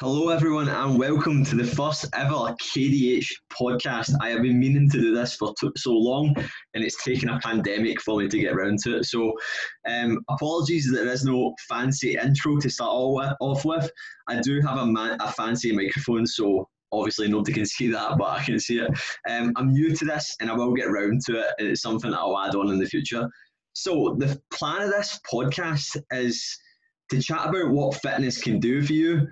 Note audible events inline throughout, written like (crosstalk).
Hello, everyone, and welcome to the first ever KDH podcast. I have been meaning to do this for t- so long, and it's taken a pandemic for me to get around to it. So, um, apologies that there is no fancy intro to start all with, off with. I do have a, a fancy microphone, so obviously nobody can see that, but I can see it. Um, I'm new to this, and I will get around to it, and it's something that I'll add on in the future. So, the plan of this podcast is to chat about what fitness can do for you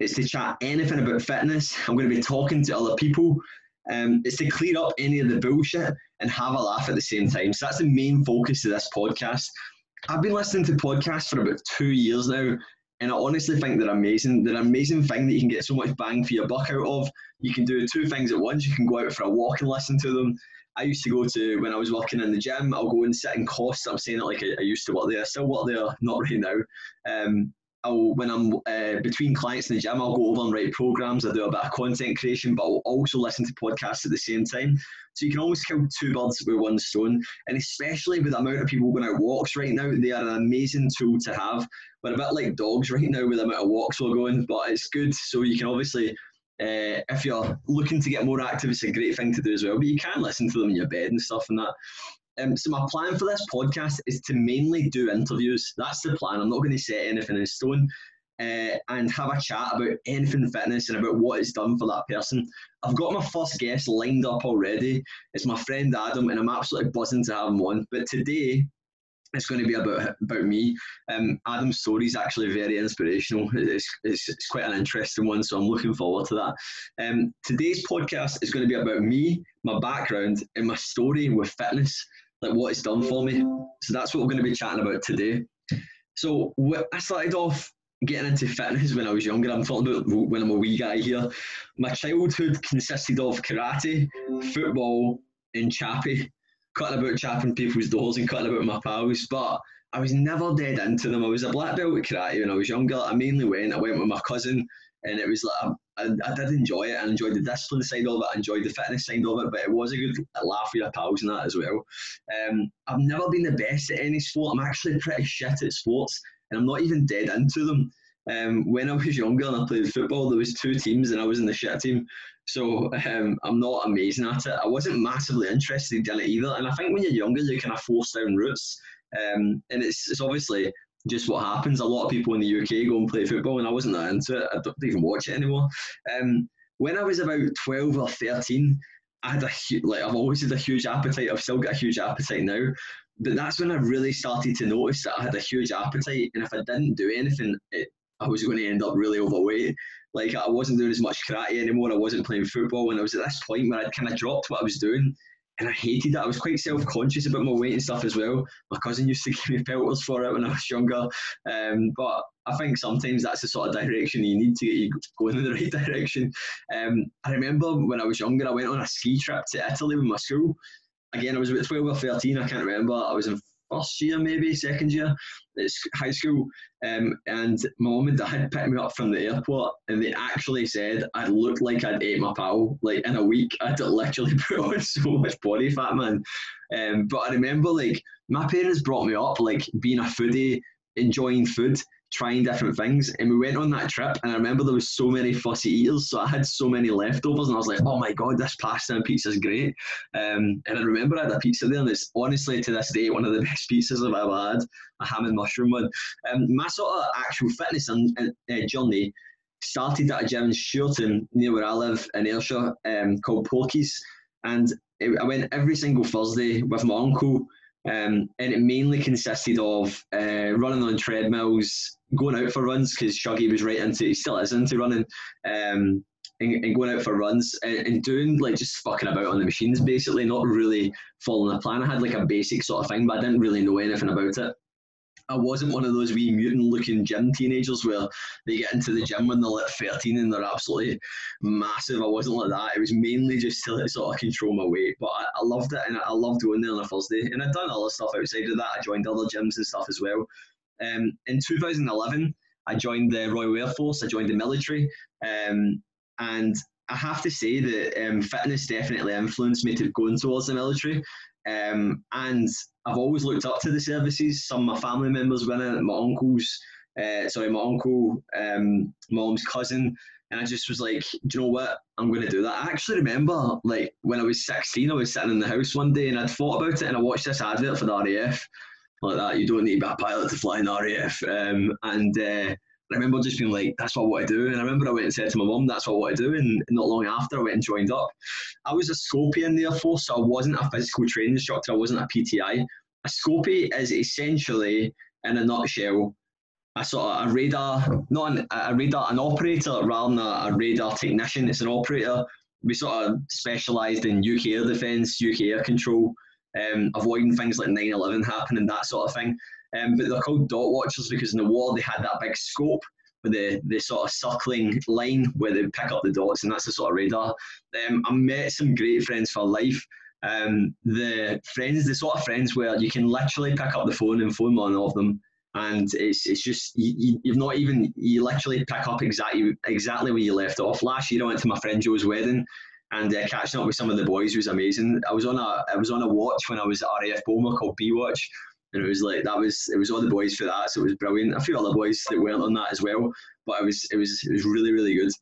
it's to chat anything about fitness. I'm going to be talking to other people. Um, it's to clear up any of the bullshit and have a laugh at the same time. So that's the main focus of this podcast. I've been listening to podcasts for about two years now, and I honestly think they're amazing. They're an amazing thing that you can get so much bang for your buck out of. You can do two things at once. You can go out for a walk and listen to them. I used to go to when I was working in the gym. I'll go and sit in costs. I'm saying it like I, I used to work there. I still work there, not right now. Um, I'll when I'm uh, between clients in the gym, I'll go over and write programs. I do a bit of content creation, but I'll also listen to podcasts at the same time. So you can always kill two birds with one stone. And especially with the amount of people going out walks right now, they are an amazing tool to have. We're a bit like dogs right now with the amount of walks we're going, but it's good. So you can obviously. Uh, if you're looking to get more active, it's a great thing to do as well. But you can listen to them in your bed and stuff and that. Um, so my plan for this podcast is to mainly do interviews. That's the plan. I'm not going to set anything in stone. Uh, and have a chat about anything fitness and about what it's done for that person. I've got my first guest lined up already. It's my friend Adam, and I'm absolutely buzzing to have him on. But today, it's going to be about about me. Um, Adam's story is actually very inspirational. It's, it's, it's, quite an interesting one, so I'm looking forward to that. Um, today's podcast is going to be about me, my background, and my story with fitness like what it's done for me. So that's what we're going to be chatting about today. So I started off getting into fitness when I was younger. I'm talking about when I'm a wee guy here. My childhood consisted of karate, football, and chappy. Cutting about chapping people's doors and cutting about my pals. But I was never dead into them. I was a black belt at karate when I was younger. I mainly went. I went with my cousin, and it was like I, I did enjoy it. I enjoyed the discipline side of it. I enjoyed the fitness side of it, but it was a good laugh with your pals and that as well. Um, I've never been the best at any sport. I'm actually pretty shit at sports, and I'm not even dead into them. Um, when I was younger and I played football, there was two teams, and I was in the shit team. So um, I'm not amazing at it. I wasn't massively interested in it either. And I think when you're younger, you kind of force down roots. Um, and it's, it's obviously just what happens. A lot of people in the UK go and play football, and I wasn't that into it. I don't even watch it anymore. Um, when I was about 12 or 13, I had a like I've always had a huge appetite. I've still got a huge appetite now, but that's when I really started to notice that I had a huge appetite, and if I didn't do anything, it, I was going to end up really overweight. Like I wasn't doing as much karate anymore. I wasn't playing football, and I was at this point where I'd kind of dropped what I was doing, and I hated that. I was quite self conscious about my weight and stuff as well. My cousin used to (laughs) give me pelters for it when I was younger. Um, but I think sometimes that's the sort of direction you need to get you going (laughs) in the right direction. Um, I remember when I was younger, I went on a ski trip to Italy with my school. Again, I was about 12 or 13, I can't remember. I was in first year, maybe second year at high school. Um, and my mum and dad picked me up from the airport, and they actually said I looked like I'd ate my pal. Like in a week, I'd literally (laughs) put on so much body fat, man. Um, but I remember like my parents brought me up like being a foodie, enjoying food trying different things. And we went on that trip, and I remember there was so many fussy eaters, so I had so many leftovers, and I was like, "Oh my god, this pasta and pizza is great." Um, and I remember I had a pizza there, and it's honestly to this day one of the (laughs) best pizzas I've ever had, a ham and mushroom one. Um, my sort of actual fitness and, uh, journey started at a gym in Sherton, near where I live in Ayrshire, um, called Porky's, and I went every single Thursday with my uncle. Um, and it mainly consisted of uh, running on treadmills, going out for runs because Shuggy was right into, he still is into running, um, and, and, going out for runs and, and, doing like just fucking about on the machines basically, not really following a plan. I had like a basic sort of thing, but I didn't really know anything about it. I wasn't one of those wee mutant looking gym teenagers where they get into the gym when they're like 13 and they're absolutely massive. I wasn't like that. It was mainly just to like, sort of control my weight. But I, I loved it and I loved going there on a Thursday. And I'd done other stuff outside of that. I joined other gyms and stuff as well. Um, in 2011, I joined the Royal Air Force. I joined the military. Um, and I have to say that um, fitness definitely influenced me to going towards the military. Um, and I've always looked up to the services. Some of my family members went in, my uncles, uh, sorry, my uncle, um, mom's cousin, and I just was like, do you know what? I'm going to do that. I actually remember, like, when I was 16, I was sitting in the house one day and I'd thought about it and I watched this advert for the RAF, like that. You don't need to be a pilot to fly in the RAF. Um, and uh, I remember just being like, that's what I want to do. And I remember I went and said to my mum, that's what I want to do. And not long after, I went and joined up. I was a Scopie in the Air Force, so I wasn't a physical training instructor, I wasn't a PTI. A Scopie is essentially, in a nutshell, a sort of a radar, not an, a radar, an operator rather than a, a radar technician. It's an operator. We sort of specialised in UK air defence, UK air control, um, avoiding things like 9-11 happening, that sort of thing. Um, but they're called dot watchers because in the war they had that big scope with the, the sort of circling line where they pick up the dots, and that's the sort of radar. Um, I met some great friends for life. Um, the friends, the sort of friends where you can literally pick up the phone and phone one of them, and it's it's just you, you've not even you literally pick up exactly exactly where you left off. Last year I went to my friend Joe's wedding, and uh, catching up with some of the boys was amazing. I was on a I was on a watch when I was at RAF Boulmer called B Watch, and it was like that was it was all the boys for that, so it was brilliant. A few other boys that weren't on that as well, but it was it was it was really really good.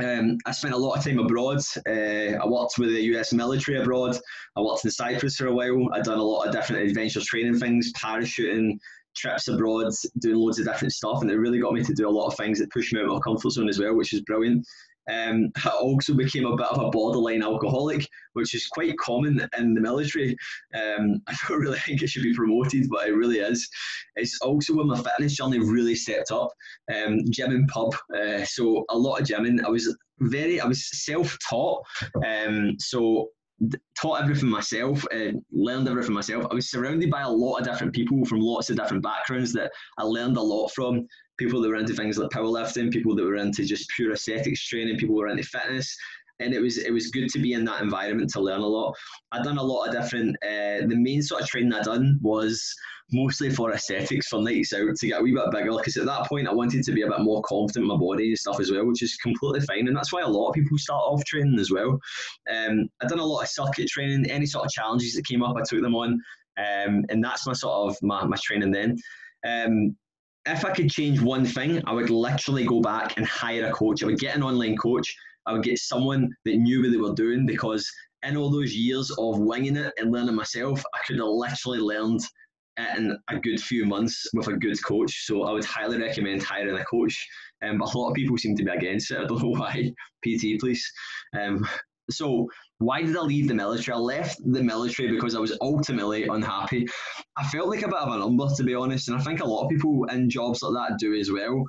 Um, I spent a lot of time abroad. Uh, I worked with the US military abroad. I worked in Cyprus for a while. I'd done a lot of different adventure training things, parachuting, trips abroad, doing loads of different stuff, and it really got me to do a lot of things that pushed me out of my comfort zone as well, which is brilliant. Um, (laughs) I also became a bit of a borderline alcoholic, which is quite common in the military. Um, (laughs) I don't really think it should be promoted, but it really is. It's also when my fitness journey really stepped up. Um, gym and pub, uh, so a lot of gymming. I was very, I was self-taught, um, so taught everything myself, uh, learned everything myself. I was surrounded by a lot of different people from lots of different backgrounds that I learned a lot from. People that were into things like powerlifting, people that were into just pure aesthetics training, people who were into fitness, and it was it was good to be in that environment to learn a lot. I'd done a lot of different. Uh, the main sort of training I done was mostly for aesthetics for nights out to get a wee bit bigger because at that point I wanted to be a bit more confident in my body and stuff as well, which is completely fine. And that's why a lot of people start off training as well. Um, I've done a lot of circuit training, any sort of challenges that came up, I took them on. Um, and that's my sort of my, my training then. Um, if I could change one thing, I would literally go back and hire a coach. I would get an online coach. I would get someone that knew what they were doing because in all those years of winging it and learning myself, I could have literally learned in a good few months with a good coach. So I would highly recommend hiring a coach. Um, but a lot of people seem to be against it. I don't know (laughs) why. PT, please. Um, so why did I leave the military? I left the military because I was ultimately unhappy. I felt like a bit of a number, to be honest, and I think a lot of people in jobs like that do as well.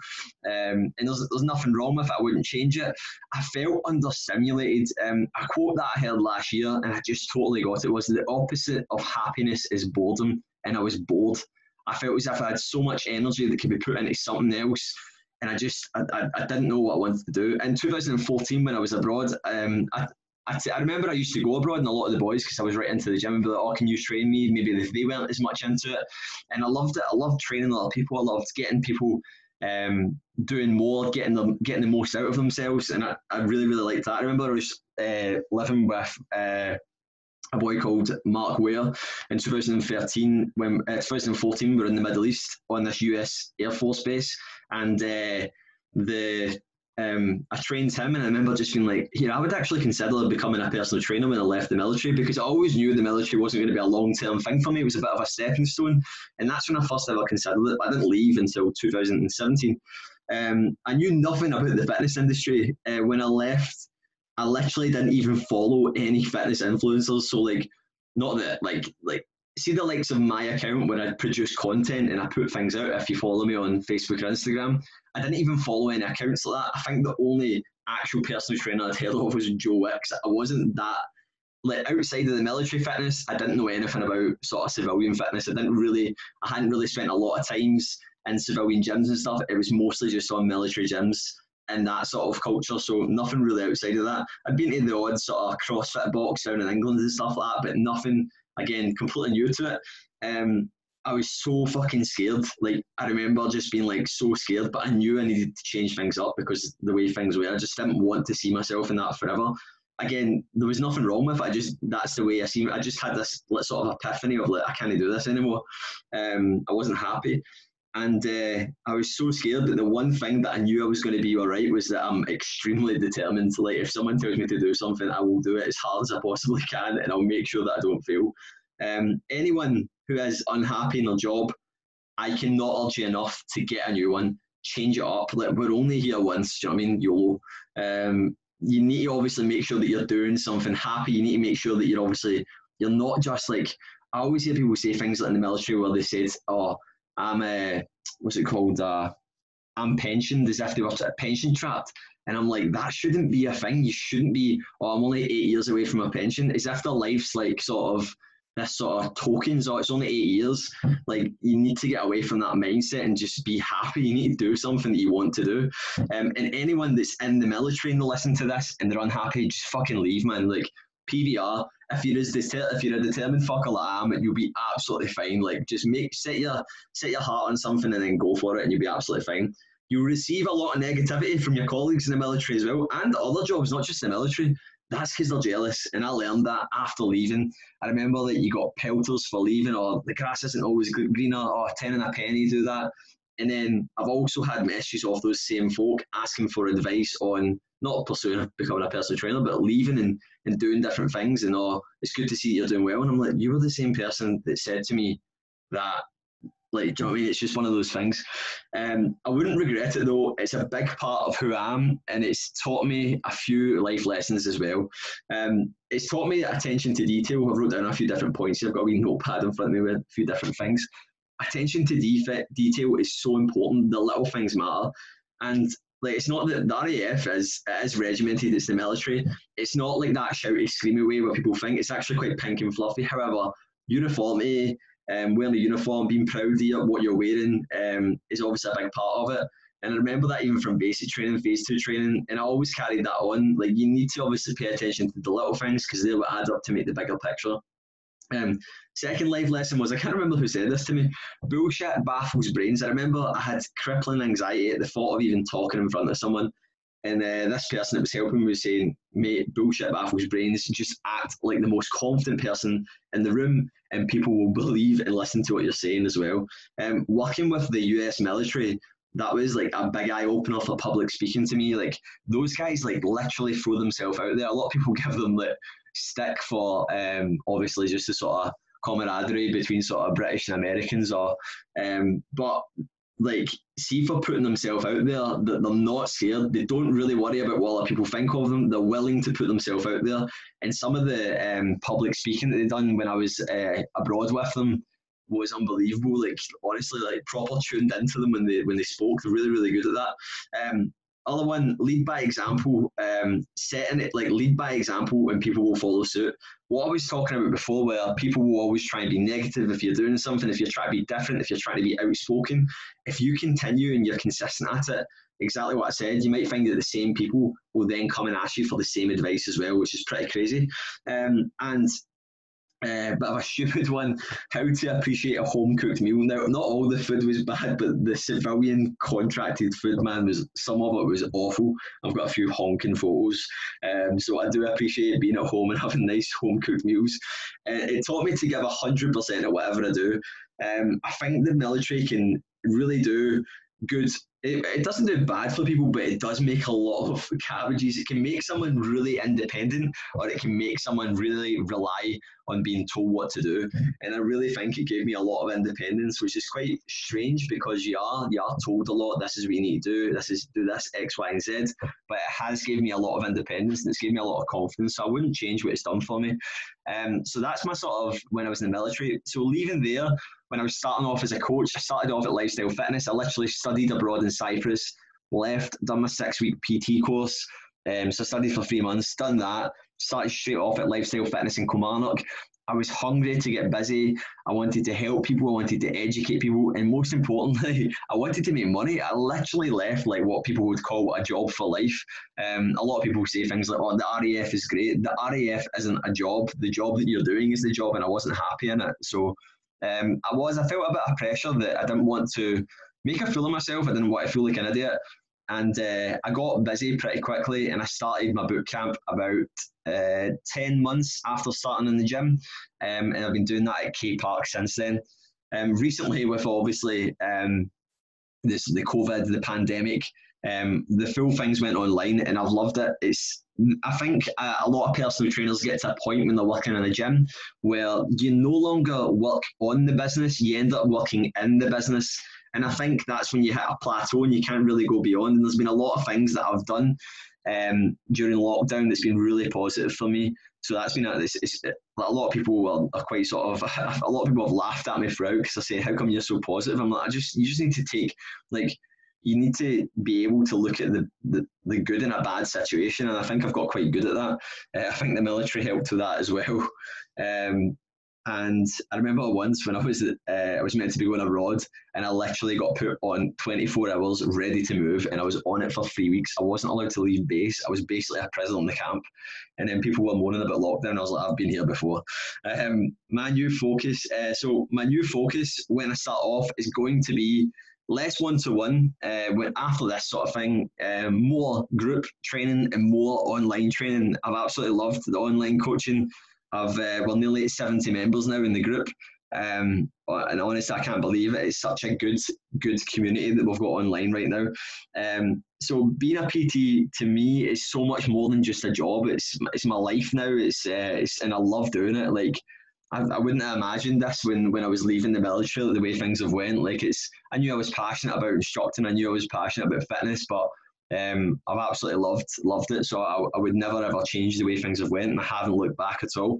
Um, and there's, there's nothing wrong with it. I wouldn't change it. I felt understimulated. Um, a quote that I heard last year, and I just totally got it, was the opposite of happiness is boredom and I was bored. I felt as if I had so much energy that could be put into something else. And I just, I, I, didn't know what I wanted to do. In 2014, when I was abroad, um, I, I, I remember I used to go abroad and a lot of the boys, because I was right into the gym, and be like, oh, can you train me? Maybe they, they weren't as much into it. And I loved it. I loved training a lot of people. I loved getting people um, doing more, getting them, getting the most out of themselves. And I, I really, really liked that. I remember I was uh, living with uh, a boy called Mark Ware in 2013 when uh, 2014 we were in the Middle East on this US Air Force base and uh, the um, I trained him and I remember just being like, here, I would actually consider becoming a personal trainer when I left the military because I always knew the military wasn't going to be a long term thing for me. It was a bit of a stepping stone. And that's when I first ever considered it. But I didn't leave until 2017. Um, I knew nothing about the fitness industry uh, when I left. I literally didn't even follow any fitness influencers. So like, not that like like see the likes of my account where I produce content and I put things out. If you follow me on Facebook or Instagram, I didn't even follow any accounts like that. I think the only actual personal trainer I'd heard of was Joe Wicks. I wasn't that like outside of the military fitness. I didn't know anything about sort of civilian fitness. I didn't really, I hadn't really spent a lot of times in civilian gyms and stuff. It was mostly just on military gyms and that sort of culture. So nothing really outside of that. I've been to the odd sort of CrossFit box down in England and stuff like that, but nothing again completely new to it. Um, I was so fucking scared. Like I remember just being like so scared, but I knew I needed to change things up because the way things were, I just didn't want to see myself in that forever. Again, there was nothing wrong with it. I just that's the way I see. I just had this sort of epiphany of like I can't do this anymore. Um, I wasn't happy. And uh, I was so scared that the one thing that I knew I was going to be all right was that I'm extremely determined. To like, if someone tells me to do something, I will do it as hard as I possibly can and I'll make sure that I don't fail. Um, anyone who is unhappy in their job, I cannot urge you enough to get a new one, change it up. Like, we're only here once, do you know what I mean? YOLO. Um, you need to obviously make sure that you're doing something happy. You need to make sure that you're obviously, you're not just like, I always hear people say things like in the military where they said, oh, I'm a, what's it called? Uh, I'm pensioned as if they were pension trapped. And I'm like, that shouldn't be a thing. You shouldn't be, oh, I'm only eight years away from a pension. As if their life's like sort of this sort of tokens, oh, it's only eight years. Like, you need to get away from that mindset and just be happy. You need to do something that you want to do. Um, and anyone that's in the military and they listen to this and they're unhappy, just fucking leave, man. Like, PVR, if you're as deter- if you're a determined fucker like I am, you'll be absolutely fine. Like just make set your set your heart on something and then go for it, and you'll be absolutely fine. You'll receive a lot of negativity from your colleagues in the military as well, and other jobs, not just the military. That's because they're jealous, and I learned that after leaving. I remember that you got pelters for leaving, or the grass isn't always greener, or ten and a penny do that. And then I've also had messages off those same folk asking for advice on not pursuing becoming a personal trainer, but leaving and, and doing different things. And oh, it's good to see you're doing well. And I'm like, you were the same person that said to me that, like, do you know what I mean? It's just one of those things. Um, I wouldn't regret it though. It's a big part of who I am, and it's taught me a few life lessons as well. Um, it's taught me attention to detail. I've wrote down a few different points. I've got a wee notepad in front of me with a few different things. Attention to detail is so important. The little things matter. And like it's not that the RAF is is regimented. It's the military. It's not like that shouty, screamy way where people think. It's actually quite pink and fluffy. However, uniformity, um, wearing the uniform, being proud of what you're wearing, um, is obviously a big part of it. And I remember that even from basic training, phase two training, and I always carried that on. Like you need to obviously pay attention to the little things because they're what add up to make the bigger picture. Um, second life lesson was I can't remember who said this to me. Bullshit baffles brains. I remember I had crippling anxiety at the thought of even talking in front of someone. And uh, this person that was helping me was saying, mate, bullshit baffles brains. Just act like the most confident person in the room, and people will believe and listen to what you're saying as well. Um, working with the US military, that was like a big eye opener for public speaking to me. Like those guys, like literally throw themselves out there. A lot of people (laughs) give them like stick for um, obviously just the sort of camaraderie between sort of British and Americans or um, but like see for putting themselves out there that they're not scared. They don't really worry about what other people think of them. They're willing to put themselves out there. And some of the um, public speaking that they done when I was uh, abroad with them was unbelievable. Like honestly like proper tuned into them when they when they spoke. They're really really good at that. Um, other one, lead by example, um, setting it like lead by example and people will follow suit. What I was talking about before, where people will always try and be negative if you're doing something, if you're trying to be different, if you're trying to be outspoken, if you continue and you're consistent at it, exactly what I said, you might find that the same people will then come and ask you for the same advice as well, which is pretty crazy. Um, and uh, bit of a (laughs) stupid one. How to appreciate a home cooked meal. Now, not all the food was bad, but the civilian contracted food, man, was some of it was awful. I've got a few honking photos, um, so I do appreciate being at home and (laughs) having nice home cooked meals. Uh, it taught me to give hundred percent of whatever I do. Um, I think the military can really do good it, it doesn't do bad for people, but it does make a lot of cabbages. It can make someone really independent, or it can make someone really rely on being told what to do. And I really think it gave me a lot of independence, which is quite strange because you are you are told a lot. This is what you need to do. This is do this X, Y, and Z. But it has given me a lot of independence and it's given me a lot of confidence. So I wouldn't change what it's done for me. Um, so that's my sort of when I was in the military. So leaving there, when I was starting off as a coach, I started off at Lifestyle Fitness. I literally studied abroad in Cyprus, left, done my six week PT course. Um, so I studied for three months, done that, started straight off at Lifestyle Fitness in Kilmarnock. I was hungry to get busy. I wanted to help people. I wanted to educate people. And most importantly, (laughs) I wanted to make money. I literally left like what people would call a job for life. Um, a lot of people say things like, oh, the RAF is great. The RAF isn't a job. The job that you're doing is the job, and I wasn't happy in it. So um, I was, I felt a bit of pressure that I didn't want to make a fool of myself. I didn't want to feel like an idiot. And uh, I got busy pretty quickly and I started my boot camp about uh, 10 months after starting in the gym. Um, and I've been doing that at Kay Park since then. Um, recently, with obviously um, this the COVID, the pandemic, um, the full things went online, and I've loved it. It's I think a, a lot of personal trainers get to a point when they're working in a gym where you no longer work on the business, you end up working in the business. And I think that's when you hit a plateau and you can't really go beyond. And there's been a lot of things that I've done um, during lockdown that's been really positive for me. So that's been a, it's, it's, a lot of people are, quite sort of (laughs) a lot of people have laughed at me throughout because I say, "How come you're so positive?" I'm like, I just you just need to take like you need to be able to look at the, the, the good in a bad situation, and I think I've got quite good at that. Uh, I think the military helped with that as well. (laughs) Um, and I remember once when I was uh, I was meant to be going abroad, and I literally got put on 24 hours, ready to move, and I was on it for three weeks. I wasn't allowed to leave base. I was basically a prisoner in the camp, and then people were moaning about lockdown. I was like, I've been here before. Um, my new focus. Uh, so my new focus when I start off is going to be less one to one. After this sort of thing, um, more group training and more online training. I've absolutely loved the online coaching. I've uh, we're nearly 70 members now in the group. Um, and honestly, I can't believe it. It's such a good, good community that we've got online right now. Um, so being a PT to me is so much more than just a job. It's it's my life now. It's uh, it's and I love doing it. Like I, I wouldn't have imagined this when, when I was leaving the military, the way things have went. Like it's, I knew I was passionate about instructing. I knew I was passionate about fitness, but um, I've absolutely loved loved it. So I, I would never ever change the way things have went, and I haven't looked back at all.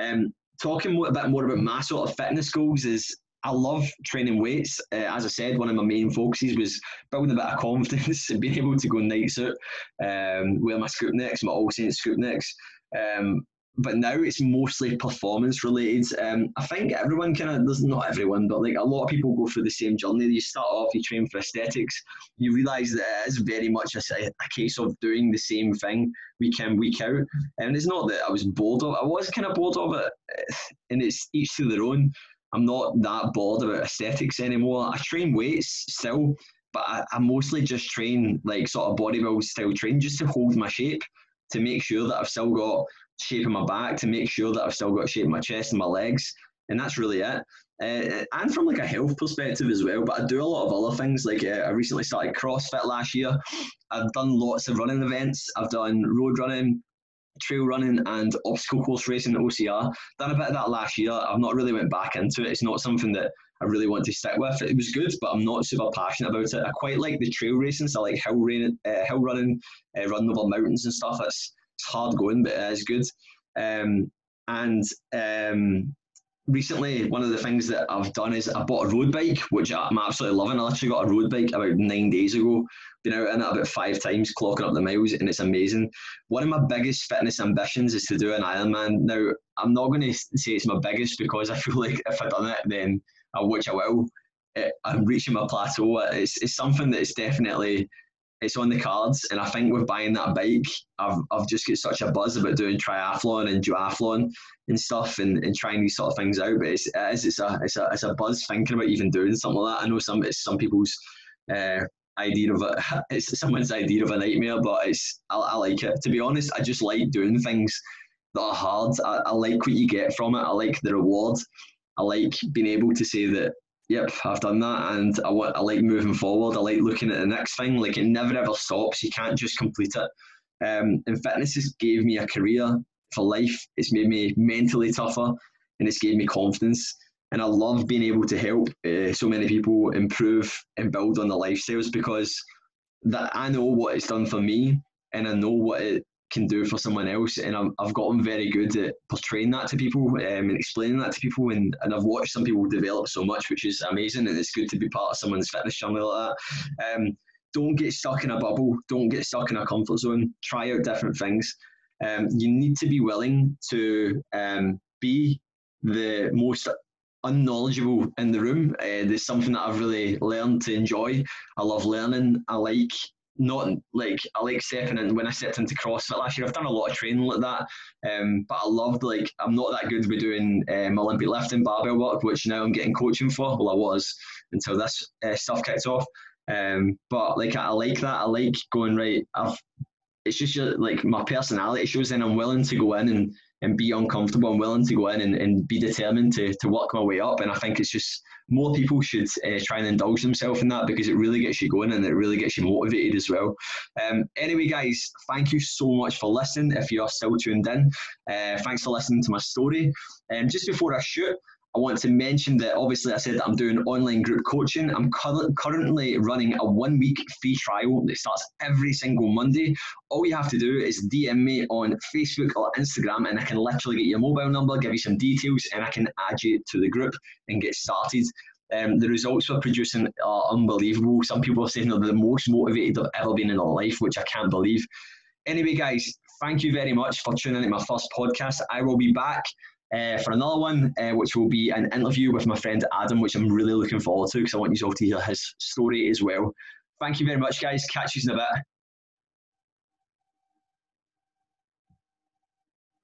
Um, talking a bit more about my sort of fitness goals is I love training weights. Uh, as I said, one of my main focuses was building a bit of confidence (laughs) and being able to go night suit, um, wear my scoop necks, my All Saints scoop necks. Um, but now it's mostly performance related. Um, I think everyone kind of, there's not everyone, but like a lot of people go through the same journey. You start off, you train for aesthetics, you realise that it is very much a, a, case of doing the same thing week in, week out. And it's not that I was bored of I was kind of bored of it, (sighs) and it's each to their own. I'm not that bored about aesthetics anymore. I train weights still, but I, I mostly just train like sort of bodybuilding style train just to hold my shape to make sure that I've still got shape of my back to make sure that I've still got shape in my chest and my legs, and that's really it. Uh, and from like a health perspective as well. But I do a lot of other things. Like uh, I recently started CrossFit last year. I've done lots of running events. I've done road running, trail running, and obstacle course racing at OCR. Done a bit of that last year. I've not really went back into it. It's not something that I really want to stick with. It was good, but I'm not super passionate about it. I quite like the trail racing. So I like hill, rain, uh, hill running, uh, running over mountains and stuff. It's it's hard going, but it is good. Um, and um, recently, one of the things that I've done is I bought a road bike, which I'm absolutely loving. I actually got a road bike about nine days ago. Been out in it about five times, clocking up the miles, and it's amazing. One of my biggest fitness ambitions is to do an Ironman. Now, I'm not going to say it's my biggest because I feel like if I've done it, then I which I will. It, I'm reaching my plateau. It's, it's something that's definitely it's on the cards. And I think with buying that bike, I've, I've just got such a buzz about doing triathlon and duathlon and stuff and, and trying these sort of things out. But it's, it is, it's, a, it's, a, it's a buzz thinking about even doing something like that. I know some, it's some people's uh, idea of it. (laughs) It's someone's idea of a nightmare, but it's, I, I like it. To be honest, I just like doing things that are hard. I, I like what you get from it. I like the reward. I like being able to say that yep, I've done that, and I want I like moving forward. I like looking at the next thing. Like it never ever stops. You can't just complete it. Um, and fitness has gave me a career for life. It's made me mentally tougher, and it's gave me confidence. And I love being able to help uh, so many people improve and build on the lifestyles because that I know what it's done for me, and I know what it can do for someone else. And i have gotten very good at portraying that to people um, and explaining that to people. And, and I've watched some people develop so much, which is amazing. And it's good to be part of someone's fitness journey like that. Um, don't get stuck in a bubble. Don't get stuck in a comfort zone. Try out different things. Um, you need to be willing to um, be the most unknowledgeable in the room. Uh, there's something that I've really learned to enjoy. I love learning. I like not like I like stepping in when I stepped into CrossFit last year. I've done a lot of training like that, um, but I loved like I'm not that good with doing um, Olympic lifting barbell work, which now I'm getting coaching for. Well, I was until this uh, stuff kicked off. Um, but like I like that. I like going right. I've it's just like my personality shows, and I'm willing to go in and and be uncomfortable. I'm willing to go in and, and be determined to, to work my way up. And I think it's just more people should uh, try and indulge themselves in that because it really gets you going and it really gets you motivated as well. Um, anyway, guys, thank you so much for listening. If you are still tuned in, uh, thanks for listening to my story. And um, just before I shoot, I want to mention that obviously I said that I'm doing online group coaching. I'm cur- currently running a one week free trial that starts every single Monday. All you have to do is DM me on Facebook or Instagram, and I can literally get your mobile number, give you some details, and I can add you to the group and get started. Um, the results we're producing are unbelievable. Some people are saying they're the most motivated they've ever been in their life, which I can't believe. Anyway, guys, thank you very much for tuning in to my first podcast. I will be back uh, for another one, uh, which will be an interview with my friend Adam, which I'm really looking forward to because I want you all to hear his story as well. Thank you very much, guys. Catch you in a bit.